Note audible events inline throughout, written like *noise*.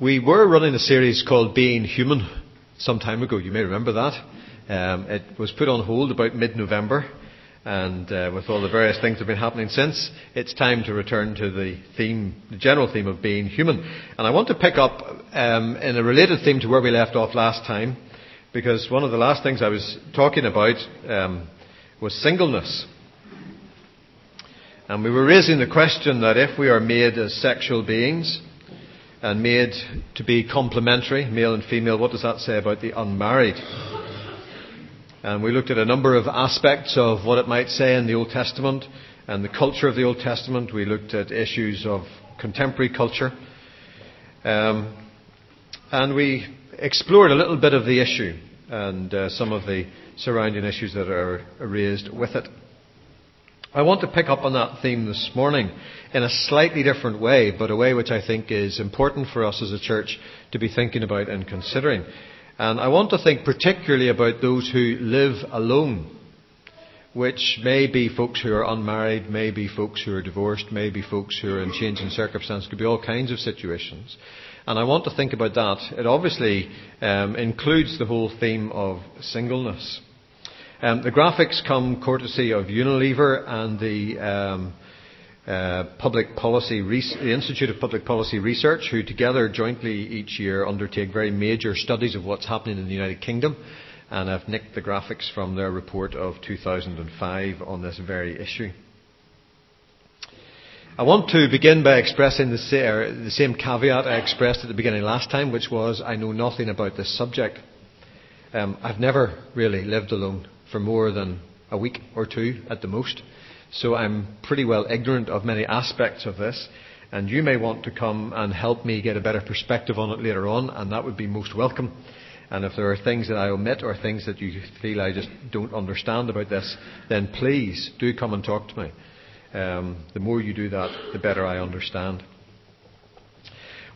We were running a series called Being Human some time ago. You may remember that. Um, it was put on hold about mid-November, and uh, with all the various things that have been happening since, it's time to return to the theme, the general theme of being human. And I want to pick up um, in a related theme to where we left off last time, because one of the last things I was talking about um, was singleness. And we were raising the question that if we are made as sexual beings, and made to be complementary, male and female. What does that say about the unmarried? And we looked at a number of aspects of what it might say in the Old Testament and the culture of the Old Testament. We looked at issues of contemporary culture. Um, and we explored a little bit of the issue and uh, some of the surrounding issues that are raised with it. I want to pick up on that theme this morning in a slightly different way, but a way which I think is important for us as a church to be thinking about and considering. And I want to think particularly about those who live alone, which may be folks who are unmarried, may be folks who are divorced, may be folks who are in changing circumstances, could be all kinds of situations. And I want to think about that. It obviously um, includes the whole theme of singleness. Um, the graphics come courtesy of Unilever and the um, the Institute of Public Policy Research, who together jointly each year undertake very major studies of what's happening in the United Kingdom. And I've nicked the graphics from their report of 2005 on this very issue. I want to begin by expressing the same caveat I expressed at the beginning last time, which was I know nothing about this subject. Um, I've never really lived alone for more than a week or two at the most. So I'm pretty well ignorant of many aspects of this. And you may want to come and help me get a better perspective on it later on, and that would be most welcome. And if there are things that I omit or things that you feel I just don't understand about this, then please do come and talk to me. Um, the more you do that, the better I understand.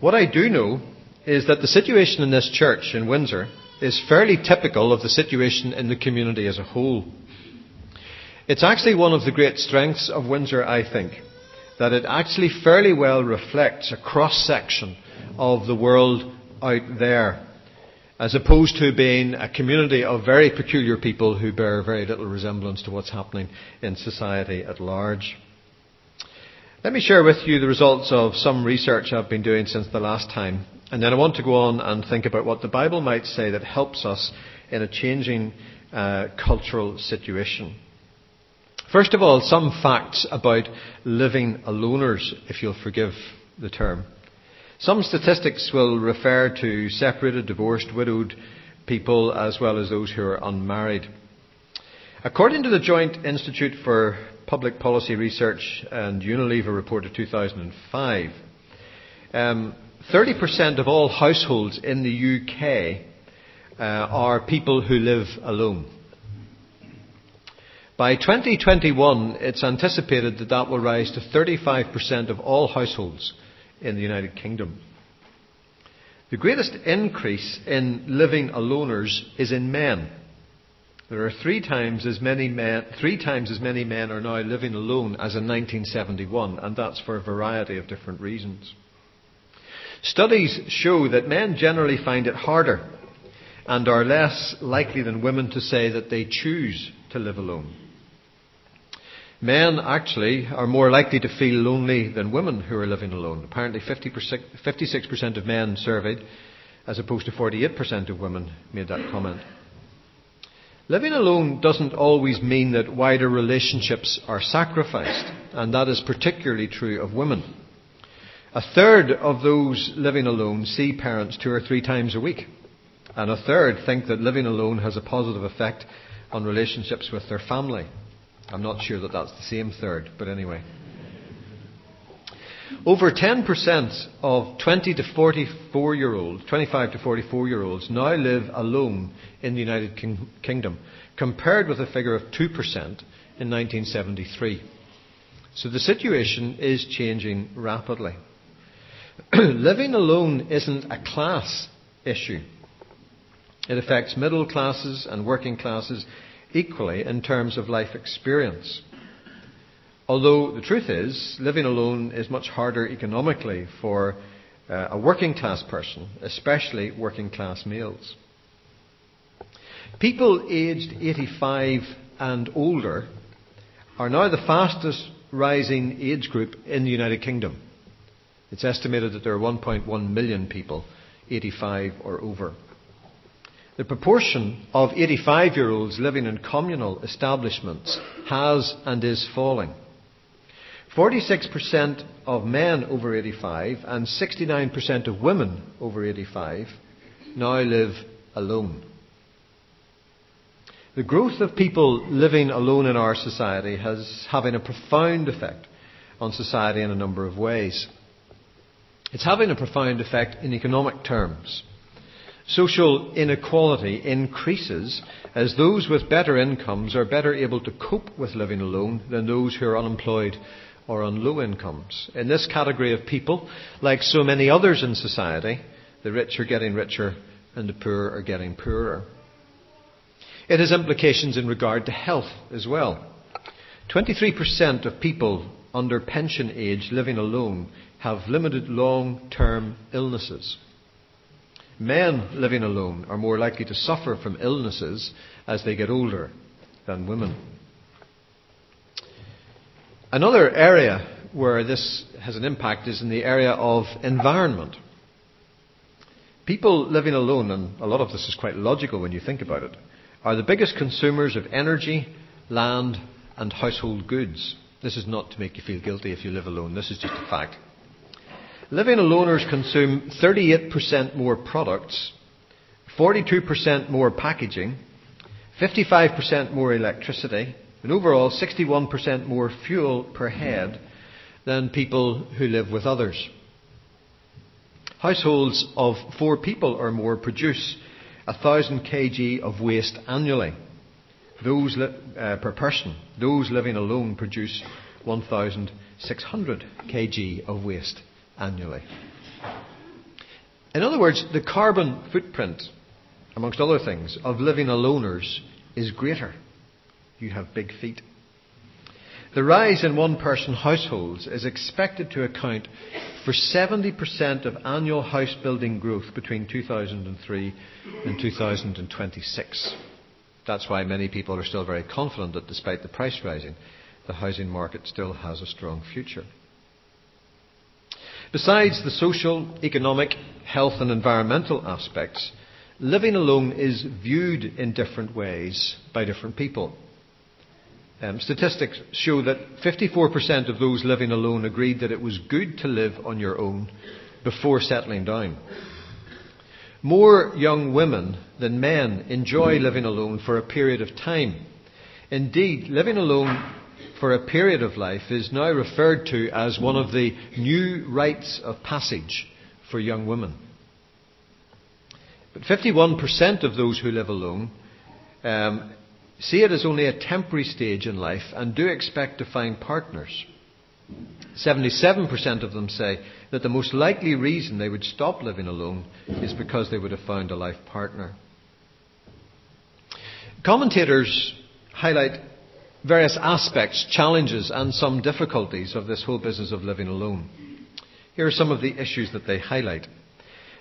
What I do know is that the situation in this church in Windsor is fairly typical of the situation in the community as a whole. It's actually one of the great strengths of Windsor, I think, that it actually fairly well reflects a cross section of the world out there, as opposed to being a community of very peculiar people who bear very little resemblance to what's happening in society at large. Let me share with you the results of some research I've been doing since the last time and then I want to go on and think about what the Bible might say that helps us in a changing uh, cultural situation. First of all, some facts about living aloners, if you'll forgive the term. Some statistics will refer to separated, divorced, widowed people as well as those who are unmarried. According to the Joint Institute for Public Policy Research and Unilever report of 2005, um, 30% of all households in the UK uh, are people who live alone. By 2021, it's anticipated that that will rise to 35% of all households in the United Kingdom. The greatest increase in living aloners is in men. There are three times as many men, three times as many men are now living alone as in 1971, and that's for a variety of different reasons. Studies show that men generally find it harder and are less likely than women to say that they choose to live alone. Men actually are more likely to feel lonely than women who are living alone. Apparently 56% of men surveyed, as opposed to 48% of women, made that comment. Living alone doesn't always mean that wider relationships are sacrificed, and that is particularly true of women. A third of those living alone see parents two or three times a week. And a third think that living alone has a positive effect on relationships with their family. I'm not sure that that's the same third, but anyway. Over 10% of 20 to 44 year olds, 25 to 44 year olds, now live alone in the United King- Kingdom, compared with a figure of 2% in 1973. So the situation is changing rapidly. *clears throat* Living alone isn't a class issue. It affects middle classes and working classes equally in terms of life experience. Although the truth is, living alone is much harder economically for uh, a working class person, especially working class males. People aged 85 and older are now the fastest rising age group in the United Kingdom. It's estimated that there are 1.1 million people 85 or over. The proportion of 85 year olds living in communal establishments has and is falling. 46% of men over 85 and 69% of women over 85 now live alone. The growth of people living alone in our society has having a profound effect on society in a number of ways. It's having a profound effect in economic terms. Social inequality increases as those with better incomes are better able to cope with living alone than those who are unemployed or on low incomes. In this category of people, like so many others in society, the rich are getting richer and the poor are getting poorer. It has implications in regard to health as well. 23% of people under pension age living alone have limited long term illnesses. Men living alone are more likely to suffer from illnesses as they get older than women. Another area where this has an impact is in the area of environment. People living alone, and a lot of this is quite logical when you think about it, are the biggest consumers of energy, land, and household goods. This is not to make you feel guilty if you live alone, this is just a fact. Living aloners consume 38% more products, 42% more packaging, 55% more electricity, and overall 61% more fuel per head than people who live with others. Households of four people or more produce 1,000 kg of waste annually. Those li- uh, per person. Those living alone produce 1,600 kg of waste annually. In other words, the carbon footprint, amongst other things, of living aloners is greater. You have big feet. The rise in one person households is expected to account for 70% of annual house building growth between 2003 and 2026. That's why many people are still very confident that despite the price rising, the housing market still has a strong future. Besides the social, economic, health, and environmental aspects, living alone is viewed in different ways by different people. Um, statistics show that 54% of those living alone agreed that it was good to live on your own before settling down. More young women than men enjoy living alone for a period of time. Indeed, living alone for a period of life is now referred to as one of the new rites of passage for young women. But 51% of those who live alone um, see it as only a temporary stage in life and do expect to find partners. 77% of them say that the most likely reason they would stop living alone is because they would have found a life partner. Commentators highlight various aspects, challenges, and some difficulties of this whole business of living alone. Here are some of the issues that they highlight.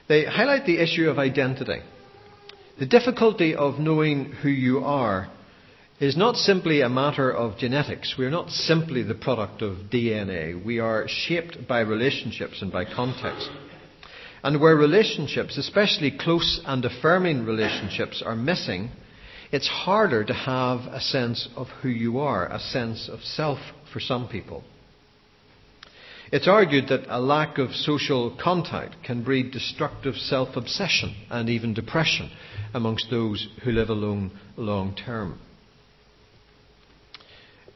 They highlight the issue of identity. The difficulty of knowing who you are is not simply a matter of genetics. We are not simply the product of DNA. We are shaped by relationships and by context. And where relationships, especially close and affirming relationships, are missing, it's harder to have a sense of who you are, a sense of self for some people. It's argued that a lack of social contact can breed destructive self obsession and even depression amongst those who live alone long term.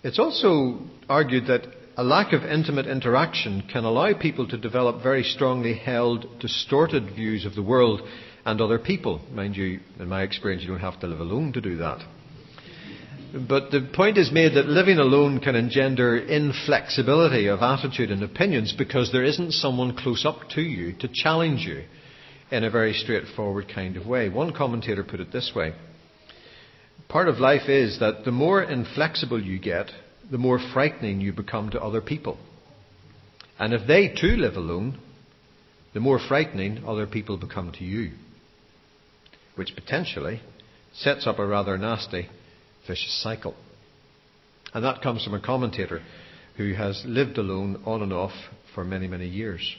It's also argued that a lack of intimate interaction can allow people to develop very strongly held, distorted views of the world and other people. Mind you, in my experience, you don't have to live alone to do that. But the point is made that living alone can engender inflexibility of attitude and opinions because there isn't someone close up to you to challenge you in a very straightforward kind of way. One commentator put it this way Part of life is that the more inflexible you get, the more frightening you become to other people. And if they too live alone, the more frightening other people become to you, which potentially sets up a rather nasty, vicious cycle. And that comes from a commentator who has lived alone on and off for many, many years.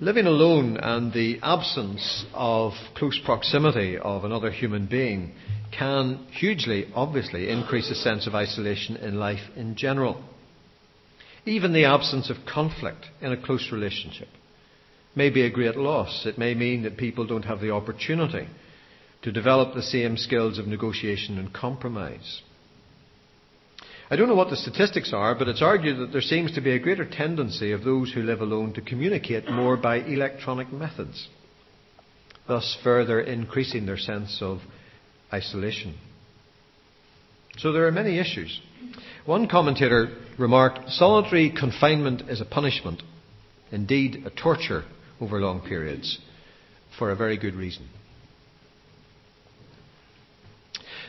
Living alone and the absence of close proximity of another human being can hugely, obviously, increase a sense of isolation in life in general. Even the absence of conflict in a close relationship may be a great loss. It may mean that people don't have the opportunity to develop the same skills of negotiation and compromise. I don't know what the statistics are, but it's argued that there seems to be a greater tendency of those who live alone to communicate more by electronic methods, thus further increasing their sense of isolation. So there are many issues. One commentator remarked solitary confinement is a punishment, indeed a torture over long periods, for a very good reason.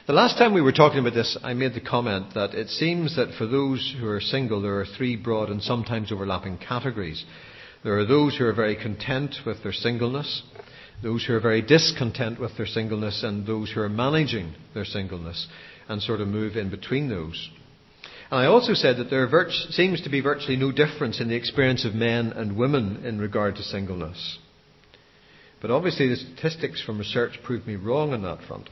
The last time we were talking about this, I made the comment that it seems that for those who are single, there are three broad and sometimes overlapping categories. There are those who are very content with their singleness, those who are very discontent with their singleness, and those who are managing their singleness and sort of move in between those. I also said that there virt- seems to be virtually no difference in the experience of men and women in regard to singleness. But obviously, the statistics from research prove me wrong on that front.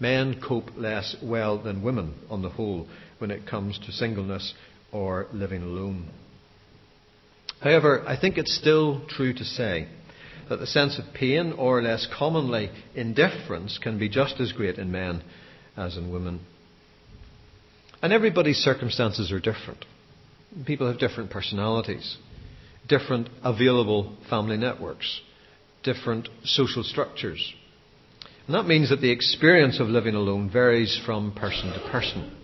Men cope less well than women on the whole when it comes to singleness or living alone. However, I think it's still true to say that the sense of pain, or less commonly indifference, can be just as great in men as in women. And everybody's circumstances are different. People have different personalities, different available family networks, different social structures. And that means that the experience of living alone varies from person to person.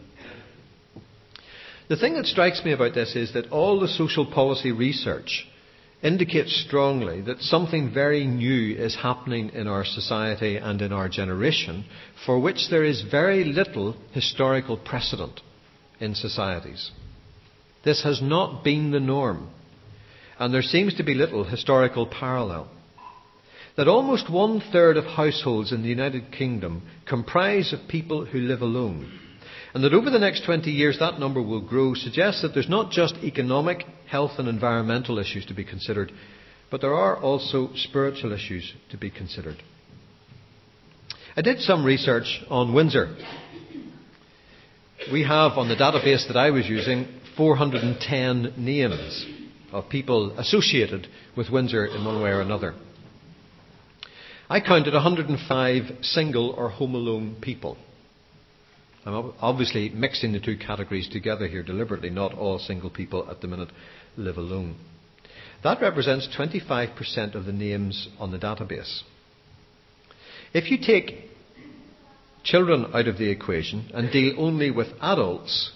The thing that strikes me about this is that all the social policy research indicates strongly that something very new is happening in our society and in our generation for which there is very little historical precedent in societies. This has not been the norm, and there seems to be little historical parallel that almost one third of households in the United Kingdom comprise of people who live alone. And that over the next 20 years that number will grow suggests that there's not just economic, health and environmental issues to be considered, but there are also spiritual issues to be considered. I did some research on Windsor. We have on the database that I was using 410 names of people associated with Windsor in one way or another. I counted 105 single or home alone people. I'm obviously mixing the two categories together here deliberately. Not all single people at the minute live alone. That represents 25% of the names on the database. If you take children out of the equation and deal only with adults,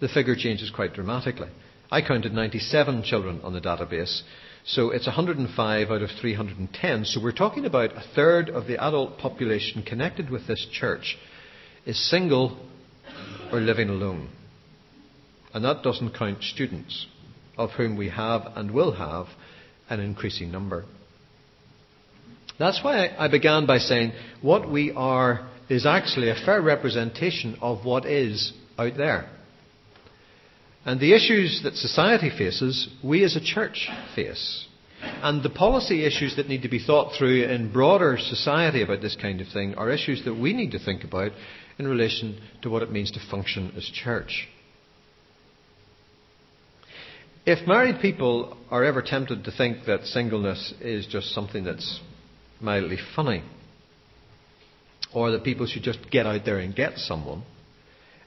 the figure changes quite dramatically. I counted 97 children on the database, so it's 105 out of 310. So we're talking about a third of the adult population connected with this church is single or living alone. And that doesn't count students, of whom we have and will have an increasing number. That's why I began by saying what we are is actually a fair representation of what is out there. And the issues that society faces, we as a church face. And the policy issues that need to be thought through in broader society about this kind of thing are issues that we need to think about in relation to what it means to function as church. If married people are ever tempted to think that singleness is just something that's mildly funny, or that people should just get out there and get someone,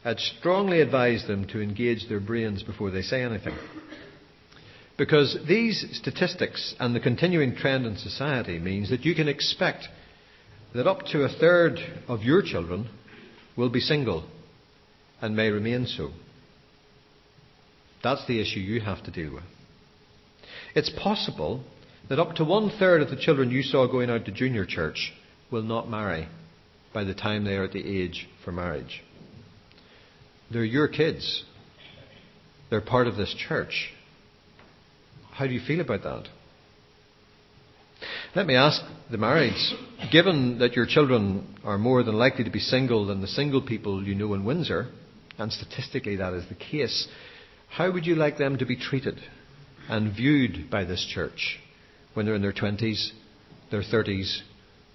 I'd strongly advise them to engage their brains before they say anything. Because these statistics and the continuing trend in society means that you can expect that up to a third of your children will be single and may remain so. That's the issue you have to deal with. It's possible that up to one third of the children you saw going out to junior church will not marry by the time they are at the age for marriage. They're your kids. They're part of this church. How do you feel about that? Let me ask the marrieds, given that your children are more than likely to be single than the single people you know in Windsor, and statistically that is the case, how would you like them to be treated and viewed by this church when they're in their 20s, their 30s,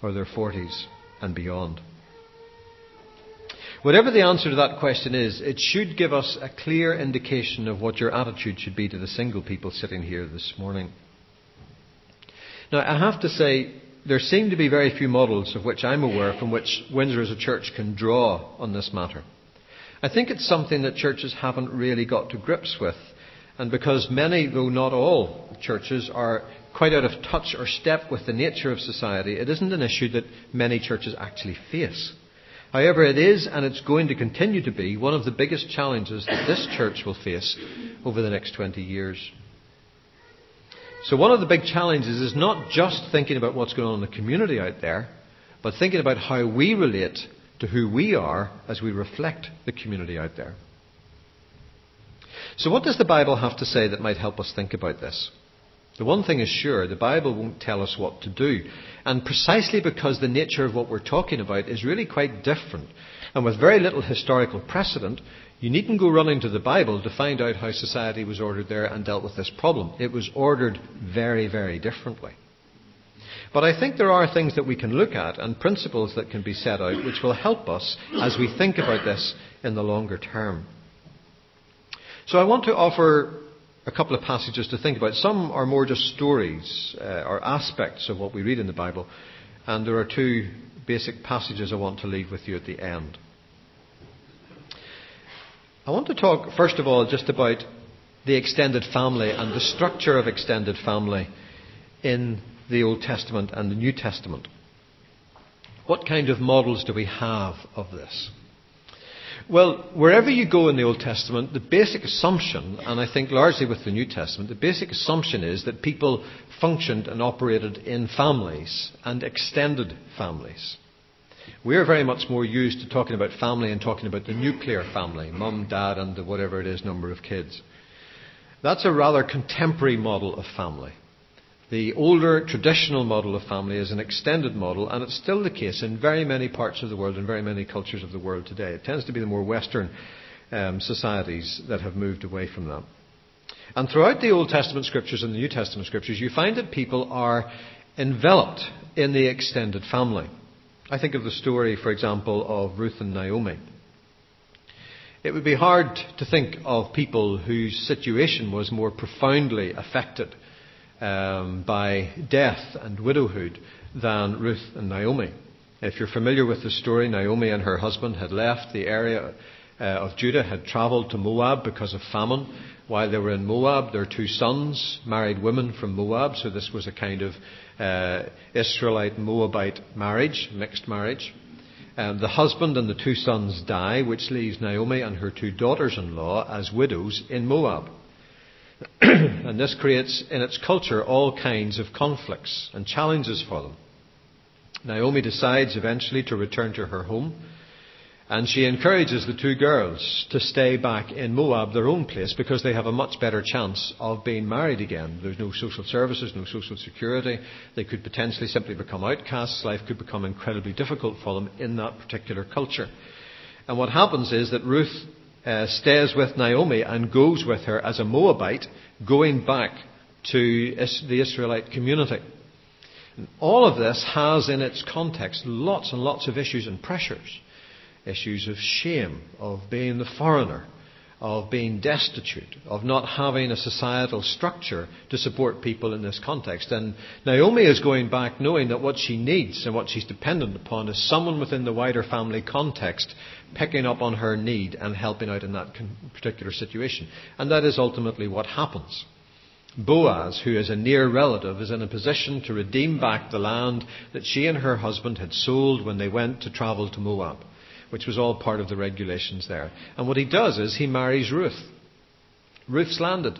or their 40s and beyond? Whatever the answer to that question is, it should give us a clear indication of what your attitude should be to the single people sitting here this morning. Now, I have to say, there seem to be very few models of which I'm aware from which Windsor as a church can draw on this matter. I think it's something that churches haven't really got to grips with. And because many, though not all, churches are quite out of touch or step with the nature of society, it isn't an issue that many churches actually face. However, it is, and it's going to continue to be, one of the biggest challenges that this church will face over the next 20 years. So, one of the big challenges is not just thinking about what's going on in the community out there, but thinking about how we relate to who we are as we reflect the community out there. So, what does the Bible have to say that might help us think about this? The one thing is sure, the Bible won't tell us what to do. And precisely because the nature of what we're talking about is really quite different, and with very little historical precedent, you needn't go running to the Bible to find out how society was ordered there and dealt with this problem. It was ordered very, very differently. But I think there are things that we can look at and principles that can be set out which will help us as we think about this in the longer term. So I want to offer a couple of passages to think about. Some are more just stories uh, or aspects of what we read in the Bible, and there are two basic passages I want to leave with you at the end. I want to talk, first of all, just about the extended family and the structure of extended family in the Old Testament and the New Testament. What kind of models do we have of this? Well, wherever you go in the Old Testament, the basic assumption, and I think largely with the New Testament, the basic assumption is that people functioned and operated in families and extended families. We're very much more used to talking about family and talking about the nuclear family, mum, dad, and the whatever it is number of kids. That's a rather contemporary model of family. The older traditional model of family is an extended model, and it's still the case in very many parts of the world and very many cultures of the world today. It tends to be the more Western um, societies that have moved away from that. And throughout the Old Testament scriptures and the New Testament scriptures, you find that people are enveloped in the extended family. I think of the story, for example, of Ruth and Naomi. It would be hard to think of people whose situation was more profoundly affected um, by death and widowhood than Ruth and Naomi. If you're familiar with the story, Naomi and her husband had left the area of Judah, had travelled to Moab because of famine. While they were in Moab, their two sons married women from Moab, so this was a kind of uh, Israelite Moabite marriage, mixed marriage. Um, the husband and the two sons die, which leaves Naomi and her two daughters in law as widows in Moab. *clears throat* and this creates in its culture all kinds of conflicts and challenges for them. Naomi decides eventually to return to her home, and she encourages the two girls to stay back in Moab, their own place, because they have a much better chance of being married again. There's no social services, no social security. They could potentially simply become outcasts. Life could become incredibly difficult for them in that particular culture. And what happens is that Ruth uh, stays with Naomi and goes with her as a Moabite, going back to the Israelite community. And all of this has in its context lots and lots of issues and pressures. Issues of shame, of being the foreigner, of being destitute, of not having a societal structure to support people in this context. And Naomi is going back knowing that what she needs and what she's dependent upon is someone within the wider family context picking up on her need and helping out in that particular situation. And that is ultimately what happens. Boaz, who is a near relative, is in a position to redeem back the land that she and her husband had sold when they went to travel to Moab which was all part of the regulations there. And what he does is he marries Ruth. Ruth's landed.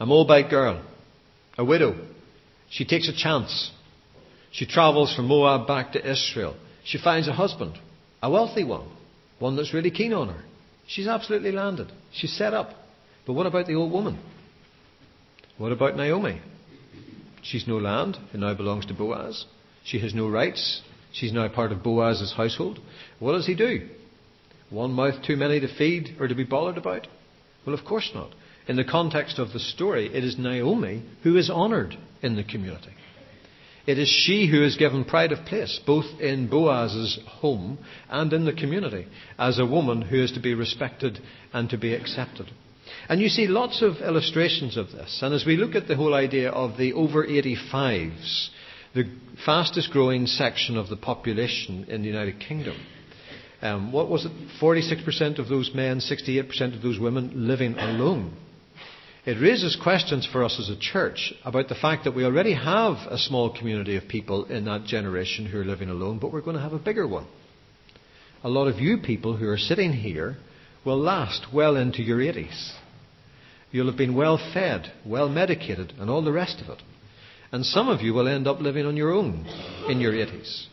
A Moabite girl, a widow. She takes a chance. She travels from Moab back to Israel. She finds a husband, a wealthy one, one that's really keen on her. She's absolutely landed. She's set up. But what about the old woman? What about Naomi? She's no land, it now belongs to Boaz. She has no rights. She's now part of Boaz's household. What does he do? One mouth too many to feed or to be bothered about? Well, of course not. In the context of the story, it is Naomi who is honoured in the community. It is she who is given pride of place, both in Boaz's home and in the community, as a woman who is to be respected and to be accepted. And you see lots of illustrations of this. And as we look at the whole idea of the over 85s, the fastest growing section of the population in the United Kingdom, um, what was it? 46% of those men, 68% of those women living alone. It raises questions for us as a church about the fact that we already have a small community of people in that generation who are living alone, but we're going to have a bigger one. A lot of you people who are sitting here will last well into your 80s. You'll have been well fed, well medicated, and all the rest of it. And some of you will end up living on your own in your 80s.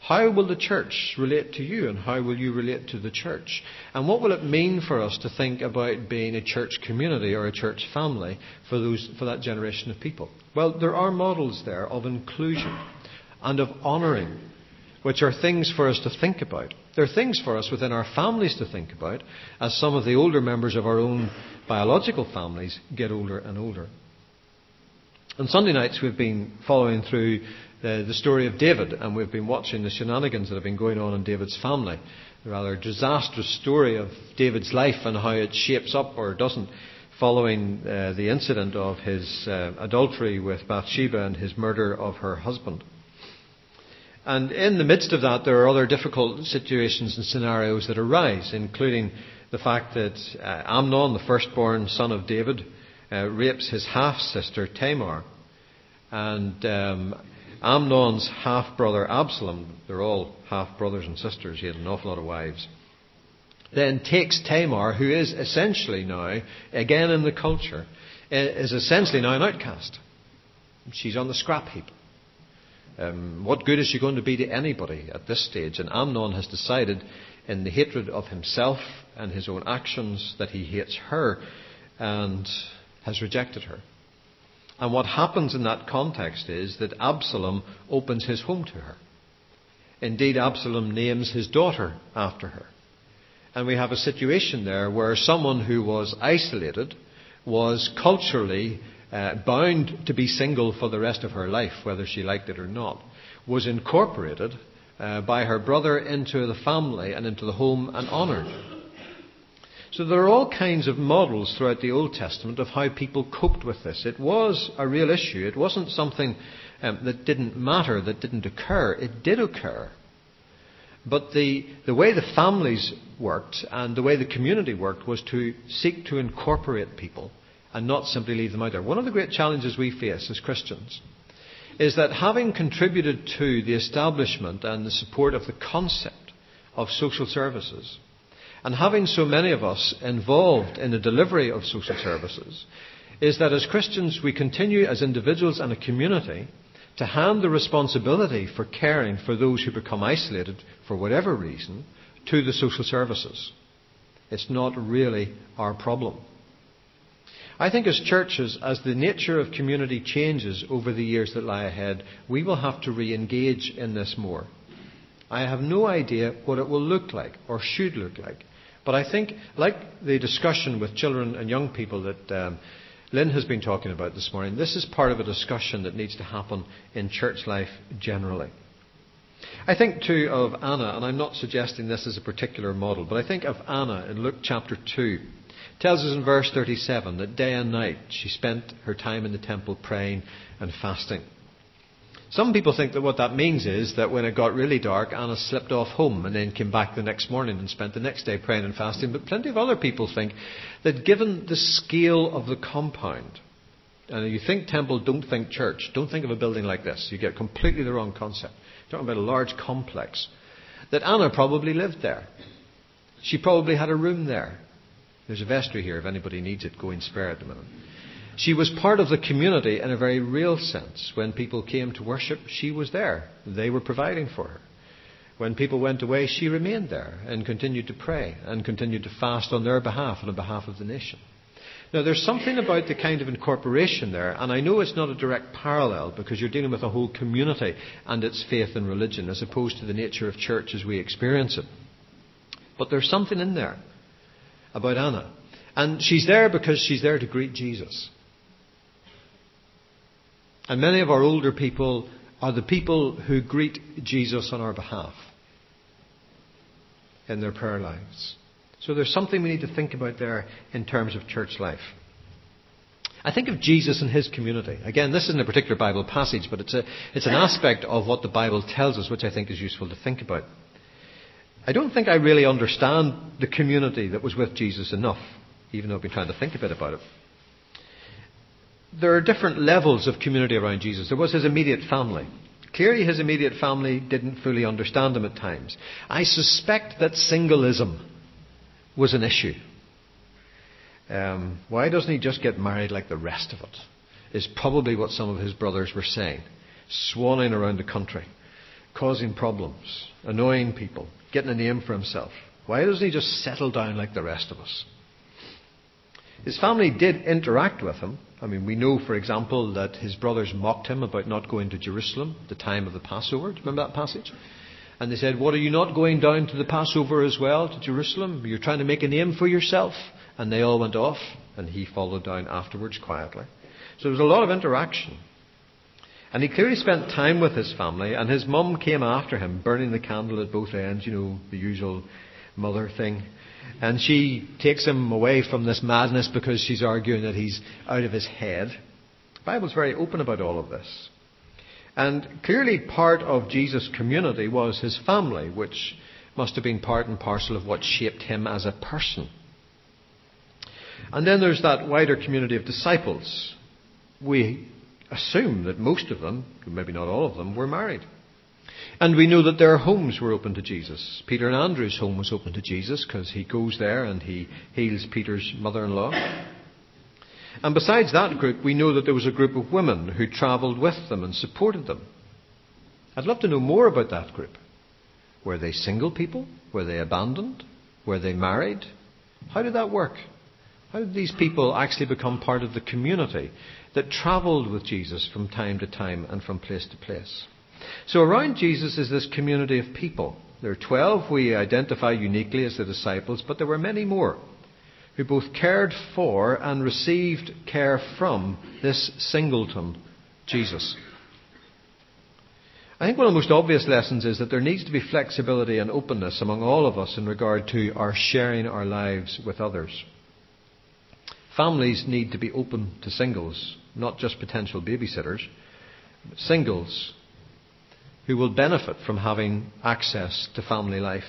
How will the church relate to you and how will you relate to the church? And what will it mean for us to think about being a church community or a church family for, those, for that generation of people? Well, there are models there of inclusion and of honouring, which are things for us to think about. They're things for us within our families to think about as some of the older members of our own biological families get older and older. On Sunday nights, we've been following through the, the story of David, and we've been watching the shenanigans that have been going on in David's family. The rather disastrous story of David's life and how it shapes up or doesn't following uh, the incident of his uh, adultery with Bathsheba and his murder of her husband. And in the midst of that, there are other difficult situations and scenarios that arise, including the fact that uh, Amnon, the firstborn son of David, uh, rapes his half sister Tamar. And um, Amnon's half brother Absalom, they're all half brothers and sisters, he had an awful lot of wives, then takes Tamar, who is essentially now, again in the culture, is essentially now an outcast. She's on the scrap heap. Um, what good is she going to be to anybody at this stage? And Amnon has decided, in the hatred of himself and his own actions, that he hates her and has rejected her. And what happens in that context is that Absalom opens his home to her. Indeed, Absalom names his daughter after her. And we have a situation there where someone who was isolated was culturally uh, bound to be single for the rest of her life, whether she liked it or not, was incorporated uh, by her brother into the family and into the home and honoured. So there are all kinds of models throughout the Old Testament of how people coped with this. It was a real issue. It wasn't something um, that didn't matter, that didn't occur. It did occur. But the, the way the families worked and the way the community worked was to seek to incorporate people and not simply leave them out there. One of the great challenges we face as Christians is that having contributed to the establishment and the support of the concept of social services, and having so many of us involved in the delivery of social services is that as Christians we continue as individuals and a community to hand the responsibility for caring for those who become isolated for whatever reason to the social services. It's not really our problem. I think as churches, as the nature of community changes over the years that lie ahead, we will have to re engage in this more. I have no idea what it will look like or should look like. But I think, like the discussion with children and young people that um, Lynn has been talking about this morning, this is part of a discussion that needs to happen in church life generally. I think too of Anna, and I'm not suggesting this as a particular model, but I think of Anna in Luke chapter 2. It tells us in verse 37 that day and night she spent her time in the temple praying and fasting. Some people think that what that means is that when it got really dark, Anna slipped off home and then came back the next morning and spent the next day praying and fasting. But plenty of other people think that given the scale of the compound, and you think temple, don't think church. Don't think of a building like this. You get completely the wrong concept. You're talking about a large complex. That Anna probably lived there. She probably had a room there. There's a vestry here if anybody needs it. Go and spare at the minute. She was part of the community in a very real sense. When people came to worship, she was there. They were providing for her. When people went away, she remained there and continued to pray and continued to fast on their behalf and on behalf of the nation. Now, there's something about the kind of incorporation there, and I know it's not a direct parallel because you're dealing with a whole community and its faith and religion as opposed to the nature of church as we experience it. But there's something in there about Anna. And she's there because she's there to greet Jesus. And many of our older people are the people who greet Jesus on our behalf in their prayer lives. So there's something we need to think about there in terms of church life. I think of Jesus and his community. Again, this isn't a particular Bible passage, but it's, a, it's an aspect of what the Bible tells us, which I think is useful to think about. I don't think I really understand the community that was with Jesus enough, even though I've been trying to think a bit about it. There are different levels of community around Jesus. There was his immediate family. Clearly, his immediate family didn't fully understand him at times. I suspect that singleism was an issue. Um, why doesn't he just get married like the rest of it? Is probably what some of his brothers were saying. Swanning around the country, causing problems, annoying people, getting a name for himself. Why doesn't he just settle down like the rest of us? His family did interact with him. I mean, we know, for example, that his brothers mocked him about not going to Jerusalem at the time of the Passover. Do you remember that passage? And they said, What are you not going down to the Passover as well, to Jerusalem? You're trying to make a name for yourself. And they all went off, and he followed down afterwards quietly. So there was a lot of interaction. And he clearly spent time with his family, and his mum came after him, burning the candle at both ends, you know, the usual mother thing. And she takes him away from this madness because she's arguing that he's out of his head. The Bible's very open about all of this. And clearly, part of Jesus' community was his family, which must have been part and parcel of what shaped him as a person. And then there's that wider community of disciples. We assume that most of them, maybe not all of them, were married. And we know that their homes were open to Jesus. Peter and Andrew's home was open to Jesus because he goes there and he heals Peter's mother in law. And besides that group, we know that there was a group of women who travelled with them and supported them. I'd love to know more about that group. Were they single people? Were they abandoned? Were they married? How did that work? How did these people actually become part of the community that travelled with Jesus from time to time and from place to place? So around Jesus is this community of people. There are 12 we identify uniquely as the disciples, but there were many more who both cared for and received care from this singleton, Jesus. I think one of the most obvious lessons is that there needs to be flexibility and openness among all of us in regard to our sharing our lives with others. Families need to be open to singles, not just potential babysitters, singles who will benefit from having access to family life.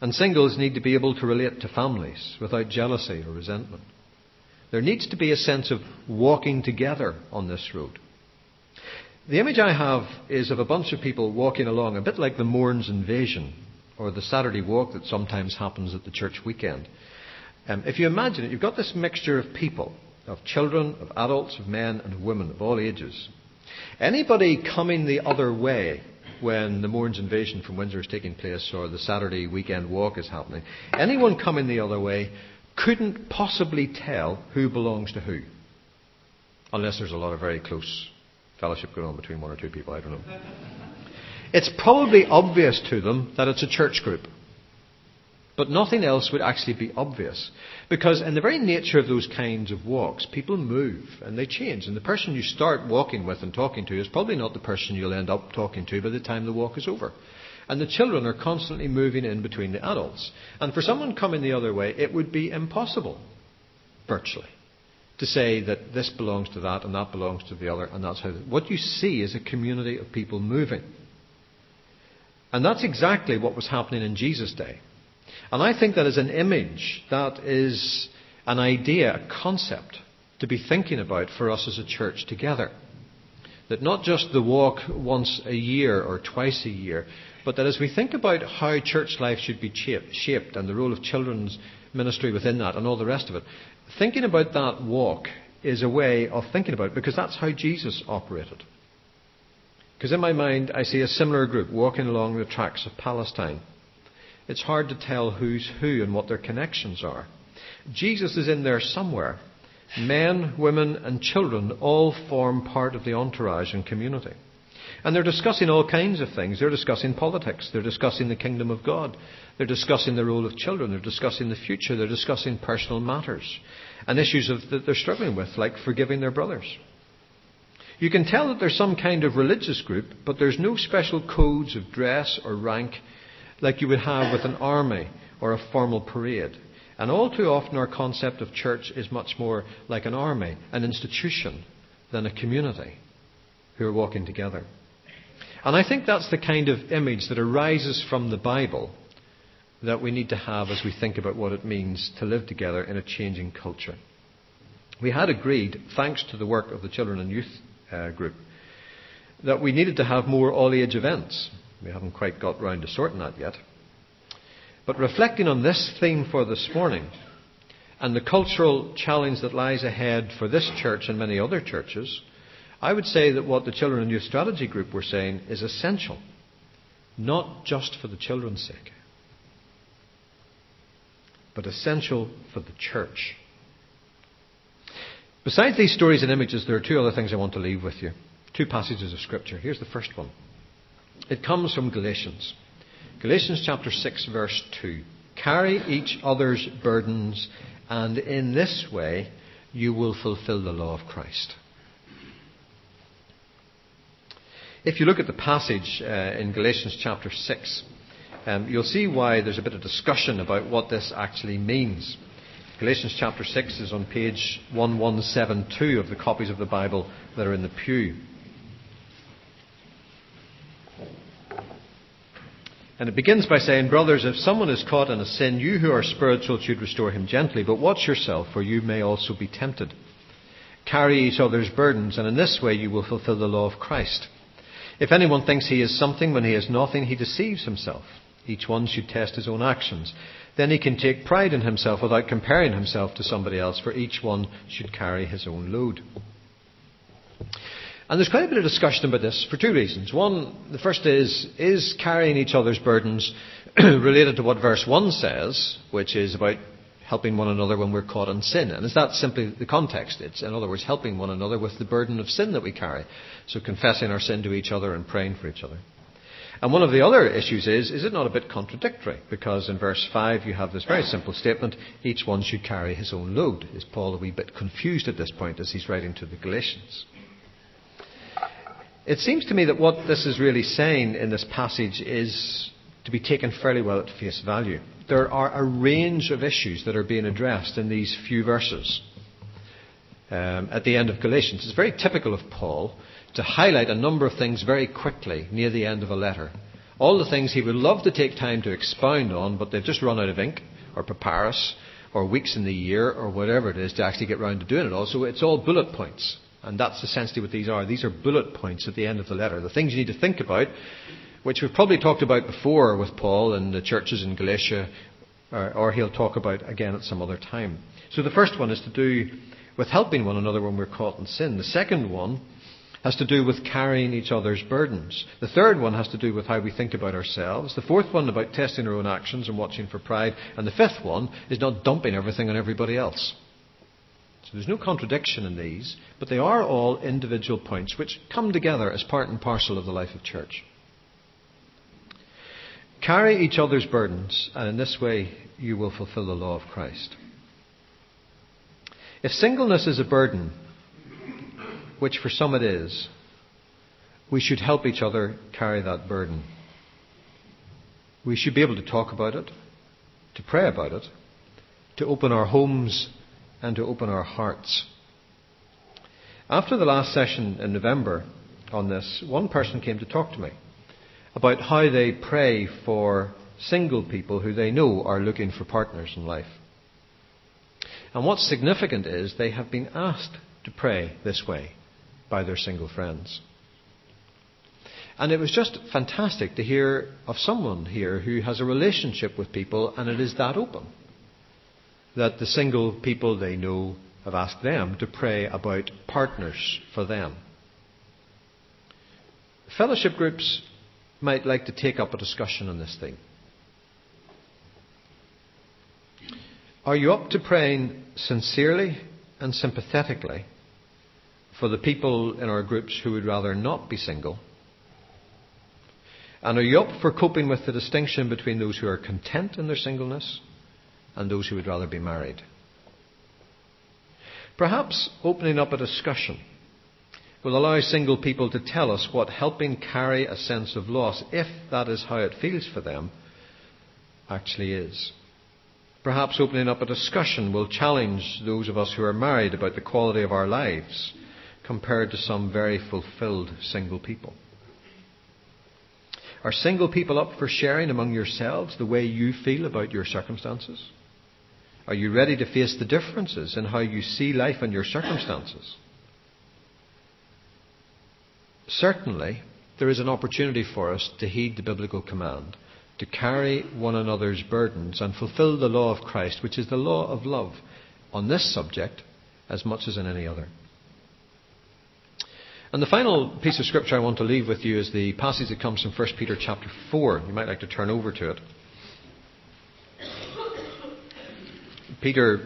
And singles need to be able to relate to families without jealousy or resentment. There needs to be a sense of walking together on this road. The image I have is of a bunch of people walking along, a bit like the Mournes invasion or the Saturday walk that sometimes happens at the church weekend. Um, if you imagine it, you've got this mixture of people, of children, of adults, of men, and women of all ages. Anybody coming the other way when the Mournes invasion from Windsor is taking place or the Saturday weekend walk is happening, anyone coming the other way couldn't possibly tell who belongs to who. Unless there's a lot of very close fellowship going on between one or two people, I don't know. It's probably obvious to them that it's a church group. But nothing else would actually be obvious. Because in the very nature of those kinds of walks, people move and they change. And the person you start walking with and talking to is probably not the person you'll end up talking to by the time the walk is over. And the children are constantly moving in between the adults. And for someone coming the other way, it would be impossible, virtually, to say that this belongs to that and that belongs to the other, and that's how. What you see is a community of people moving. And that's exactly what was happening in Jesus' day. And I think that is an image, that is an idea, a concept to be thinking about for us as a church together. That not just the walk once a year or twice a year, but that as we think about how church life should be shaped and the role of children's ministry within that and all the rest of it, thinking about that walk is a way of thinking about it because that's how Jesus operated. Because in my mind, I see a similar group walking along the tracks of Palestine it's hard to tell who's who and what their connections are. Jesus is in there somewhere. Men, women, and children all form part of the entourage and community. And they're discussing all kinds of things. They're discussing politics. They're discussing the kingdom of God. They're discussing the role of children. They're discussing the future. They're discussing personal matters and issues of, that they're struggling with, like forgiving their brothers. You can tell that there's some kind of religious group, but there's no special codes of dress or rank like you would have with an army or a formal parade. And all too often, our concept of church is much more like an army, an institution, than a community who are walking together. And I think that's the kind of image that arises from the Bible that we need to have as we think about what it means to live together in a changing culture. We had agreed, thanks to the work of the children and youth uh, group, that we needed to have more all age events. We haven't quite got round to sorting that yet. But reflecting on this theme for this morning and the cultural challenge that lies ahead for this church and many other churches, I would say that what the Children and Youth Strategy Group were saying is essential, not just for the children's sake, but essential for the church. Besides these stories and images, there are two other things I want to leave with you. Two passages of Scripture. Here's the first one. It comes from Galatians. Galatians chapter 6, verse 2. Carry each other's burdens, and in this way you will fulfill the law of Christ. If you look at the passage uh, in Galatians chapter 6, um, you'll see why there's a bit of discussion about what this actually means. Galatians chapter 6 is on page 1172 of the copies of the Bible that are in the pew. And it begins by saying, Brothers, if someone is caught in a sin, you who are spiritual should restore him gently, but watch yourself, for you may also be tempted. Carry each other's burdens, and in this way you will fulfill the law of Christ. If anyone thinks he is something when he is nothing, he deceives himself. Each one should test his own actions. Then he can take pride in himself without comparing himself to somebody else, for each one should carry his own load. And there's quite a bit of discussion about this for two reasons. One, the first is, is carrying each other's burdens *clears throat* related to what verse 1 says, which is about helping one another when we're caught in sin. And is that simply the context? It's, in other words, helping one another with the burden of sin that we carry. So confessing our sin to each other and praying for each other. And one of the other issues is, is it not a bit contradictory? Because in verse 5 you have this very simple statement, each one should carry his own load. Is Paul a wee bit confused at this point as he's writing to the Galatians? It seems to me that what this is really saying in this passage is to be taken fairly well at face value. There are a range of issues that are being addressed in these few verses um, at the end of Galatians. It's very typical of Paul to highlight a number of things very quickly near the end of a letter. All the things he would love to take time to expound on, but they've just run out of ink or papyrus or weeks in the year or whatever it is to actually get round to doing it all. So it's all bullet points. And that's essentially what these are. These are bullet points at the end of the letter. The things you need to think about, which we've probably talked about before with Paul and the churches in Galatia, or, or he'll talk about again at some other time. So the first one is to do with helping one another when we're caught in sin. The second one has to do with carrying each other's burdens. The third one has to do with how we think about ourselves. The fourth one about testing our own actions and watching for pride. And the fifth one is not dumping everything on everybody else. There's no contradiction in these, but they are all individual points which come together as part and parcel of the life of church. Carry each other's burdens, and in this way you will fulfill the law of Christ. If singleness is a burden, which for some it is, we should help each other carry that burden. We should be able to talk about it, to pray about it, to open our homes and to open our hearts. After the last session in November on this, one person came to talk to me about how they pray for single people who they know are looking for partners in life. And what's significant is they have been asked to pray this way by their single friends. And it was just fantastic to hear of someone here who has a relationship with people and it is that open that the single people they know have asked them to pray about partners for them. Fellowship groups might like to take up a discussion on this thing. Are you up to praying sincerely and sympathetically for the people in our groups who would rather not be single? And are you up for coping with the distinction between those who are content in their singleness and those who would rather be married? Perhaps opening up a discussion will allow single people to tell us what helping carry a sense of loss, if that is how it feels for them, actually is. Perhaps opening up a discussion will challenge those of us who are married about the quality of our lives compared to some very fulfilled single people. Are single people up for sharing among yourselves the way you feel about your circumstances? Are you ready to face the differences in how you see life and your circumstances? Certainly, there is an opportunity for us to heed the biblical command to carry one another's burdens and fulfill the law of Christ, which is the law of love, on this subject as much as in any other. And the final piece of scripture I want to leave with you is the passage that comes from 1 Peter chapter 4. You might like to turn over to it. Peter,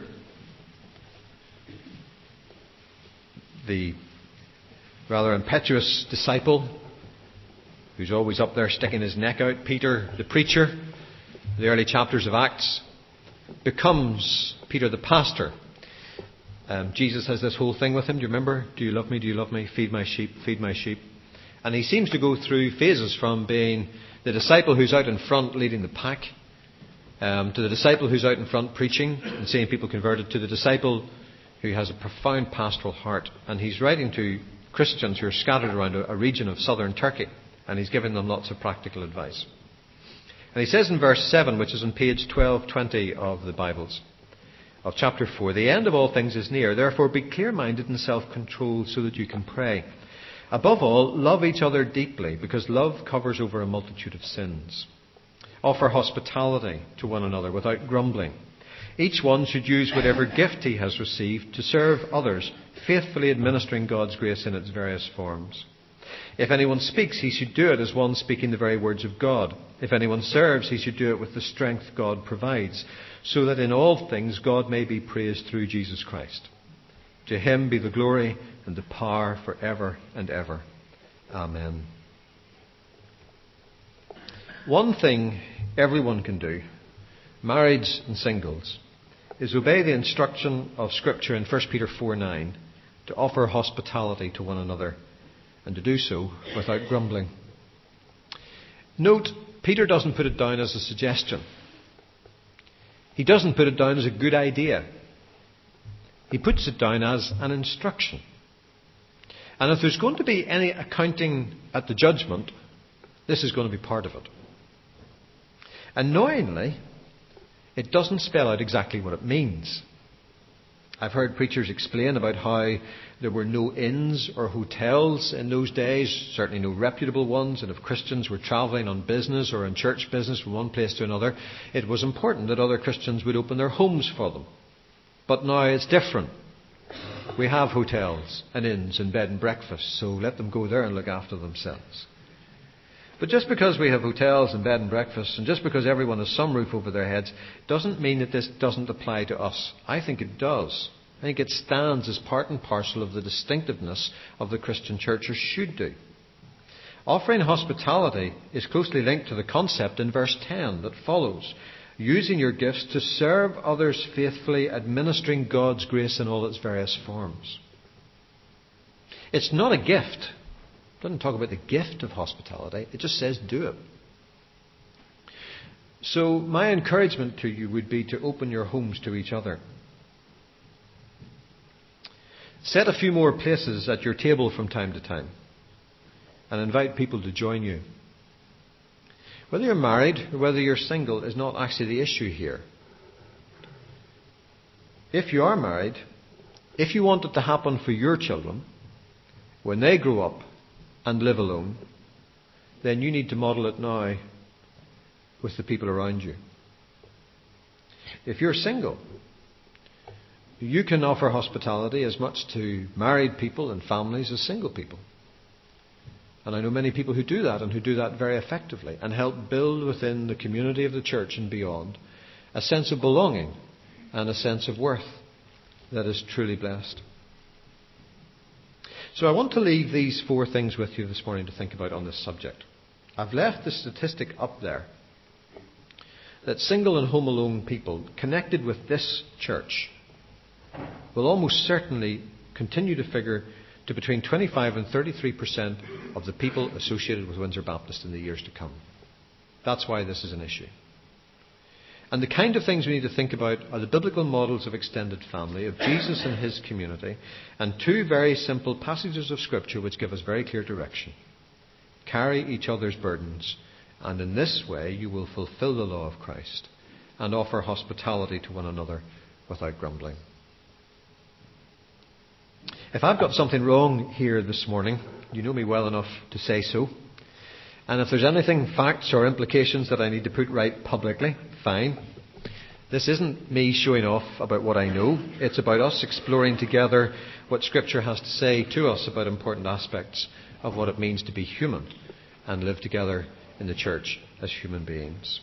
the rather impetuous disciple, who's always up there sticking his neck out, Peter the preacher, the early chapters of Acts, becomes Peter the pastor. Um, Jesus has this whole thing with him. Do you remember? Do you love me? Do you love me? Feed my sheep, feed my sheep. And he seems to go through phases from being the disciple who's out in front leading the pack, um, to the disciple who's out in front preaching and seeing people converted, to the disciple who has a profound pastoral heart. And he's writing to Christians who are scattered around a, a region of southern Turkey and he's giving them lots of practical advice. And he says in verse 7, which is on page 1220 of the Bibles, of chapter 4, the end of all things is near. Therefore, be clear minded and self controlled so that you can pray. Above all, love each other deeply, because love covers over a multitude of sins. Offer hospitality to one another without grumbling. Each one should use whatever gift he has received to serve others, faithfully administering God's grace in its various forms. If anyone speaks, he should do it as one speaking the very words of God. If anyone serves, he should do it with the strength God provides, so that in all things God may be praised through Jesus Christ. To him be the glory and the power for ever and ever. Amen. One thing everyone can do, marrieds and singles, is obey the instruction of Scripture in 1 Peter 4 9 to offer hospitality to one another and to do so without grumbling. Note, Peter doesn't put it down as a suggestion. He doesn't put it down as a good idea. He puts it down as an instruction. And if there's going to be any accounting at the judgment, this is going to be part of it. Annoyingly, it doesn't spell out exactly what it means. I've heard preachers explain about how there were no inns or hotels in those days, certainly no reputable ones, and if Christians were travelling on business or on church business from one place to another, it was important that other Christians would open their homes for them. But now it's different. We have hotels and inns and bed and breakfast, so let them go there and look after themselves. But just because we have hotels and bed and breakfasts, and just because everyone has some roof over their heads, doesn't mean that this doesn't apply to us. I think it does. I think it stands as part and parcel of the distinctiveness of the Christian church, or should do. Offering hospitality is closely linked to the concept in verse 10 that follows using your gifts to serve others faithfully, administering God's grace in all its various forms. It's not a gift. It doesn't talk about the gift of hospitality, it just says do it. So, my encouragement to you would be to open your homes to each other. Set a few more places at your table from time to time and invite people to join you. Whether you're married or whether you're single is not actually the issue here. If you are married, if you want it to happen for your children, when they grow up, and live alone, then you need to model it now with the people around you. If you're single, you can offer hospitality as much to married people and families as single people. And I know many people who do that and who do that very effectively and help build within the community of the church and beyond a sense of belonging and a sense of worth that is truly blessed. So I want to leave these four things with you this morning to think about on this subject. I've left the statistic up there that single and home alone people connected with this church will almost certainly continue to figure to between 25 and 33 percent of the people associated with Windsor Baptist in the years to come. That's why this is an issue. And the kind of things we need to think about are the biblical models of extended family, of Jesus and his community, and two very simple passages of Scripture which give us very clear direction. Carry each other's burdens, and in this way you will fulfill the law of Christ and offer hospitality to one another without grumbling. If I've got something wrong here this morning, you know me well enough to say so. And if there's anything, facts or implications that I need to put right publicly, fine. This isn't me showing off about what I know. It's about us exploring together what Scripture has to say to us about important aspects of what it means to be human and live together in the church as human beings.